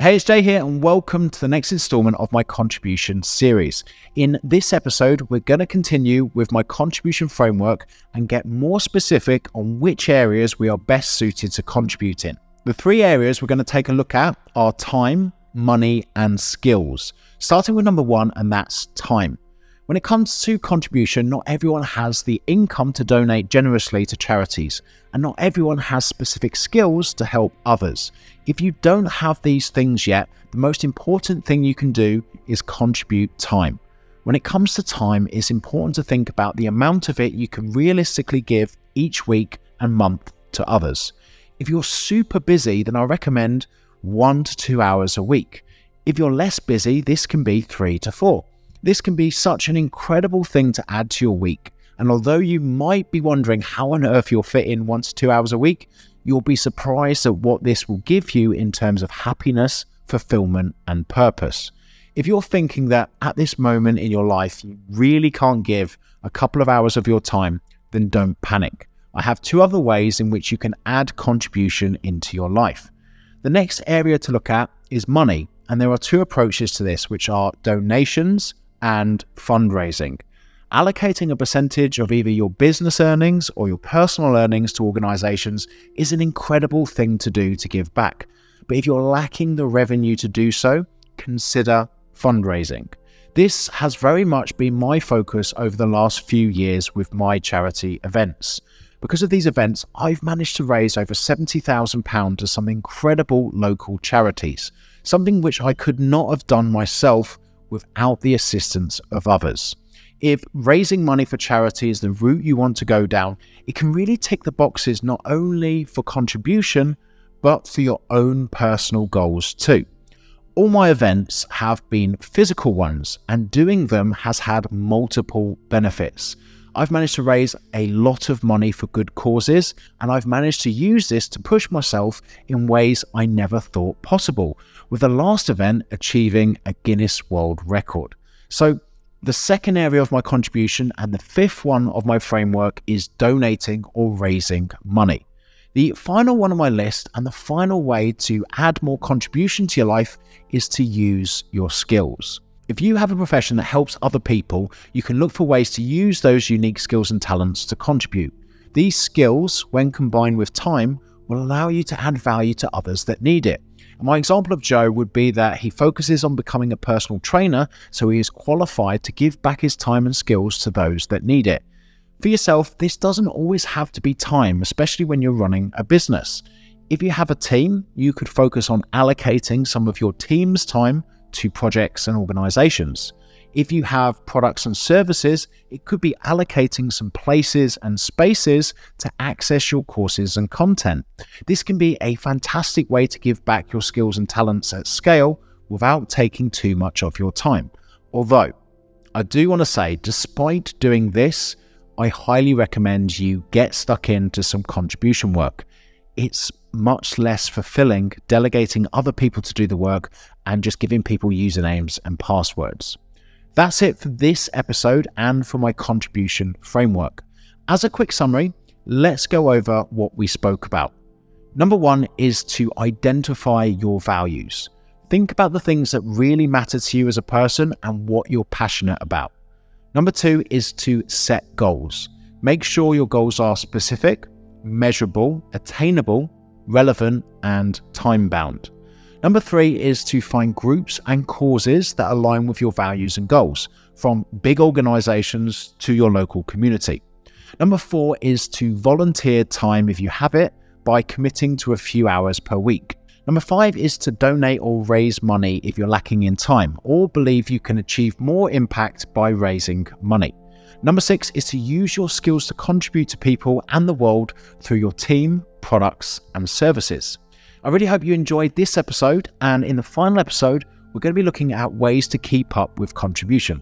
Hey, it's Jay here, and welcome to the next installment of my contribution series. In this episode, we're going to continue with my contribution framework and get more specific on which areas we are best suited to contribute in. The three areas we're going to take a look at are time, money, and skills. Starting with number one, and that's time. When it comes to contribution, not everyone has the income to donate generously to charities, and not everyone has specific skills to help others. If you don't have these things yet, the most important thing you can do is contribute time. When it comes to time, it's important to think about the amount of it you can realistically give each week and month to others. If you're super busy, then I recommend one to two hours a week. If you're less busy, this can be three to four. This can be such an incredible thing to add to your week. And although you might be wondering how on earth you'll fit in once two hours a week, you'll be surprised at what this will give you in terms of happiness, fulfillment, and purpose. If you're thinking that at this moment in your life you really can't give a couple of hours of your time, then don't panic. I have two other ways in which you can add contribution into your life. The next area to look at is money, and there are two approaches to this, which are donations and fundraising. Allocating a percentage of either your business earnings or your personal earnings to organizations is an incredible thing to do to give back. But if you're lacking the revenue to do so, consider fundraising. This has very much been my focus over the last few years with my charity events. Because of these events, I've managed to raise over £70,000 to some incredible local charities, something which I could not have done myself without the assistance of others. If raising money for charity is the route you want to go down, it can really tick the boxes not only for contribution, but for your own personal goals too. All my events have been physical ones, and doing them has had multiple benefits. I've managed to raise a lot of money for good causes, and I've managed to use this to push myself in ways I never thought possible, with the last event achieving a Guinness World Record. So, the second area of my contribution and the fifth one of my framework is donating or raising money. The final one on my list and the final way to add more contribution to your life is to use your skills. If you have a profession that helps other people, you can look for ways to use those unique skills and talents to contribute. These skills, when combined with time, will allow you to add value to others that need it. my example of Joe would be that he focuses on becoming a personal trainer so he is qualified to give back his time and skills to those that need it. For yourself, this doesn't always have to be time, especially when you're running a business. If you have a team, you could focus on allocating some of your team's time to projects and organizations. If you have products and services, it could be allocating some places and spaces to access your courses and content. This can be a fantastic way to give back your skills and talents at scale without taking too much of your time. Although, I do want to say, despite doing this, I highly recommend you get stuck into some contribution work. It's much less fulfilling delegating other people to do the work and just giving people usernames and passwords. That's it for this episode and for my contribution framework. As a quick summary, let's go over what we spoke about. Number one is to identify your values. Think about the things that really matter to you as a person and what you're passionate about. Number two is to set goals. Make sure your goals are specific, measurable, attainable, relevant, and time bound. Number three is to find groups and causes that align with your values and goals, from big organizations to your local community. Number four is to volunteer time if you have it by committing to a few hours per week. Number five is to donate or raise money if you're lacking in time or believe you can achieve more impact by raising money. Number six is to use your skills to contribute to people and the world through your team, products, and services. I really hope you enjoyed this episode, and in the final episode, we're going to be looking at ways to keep up with contribution.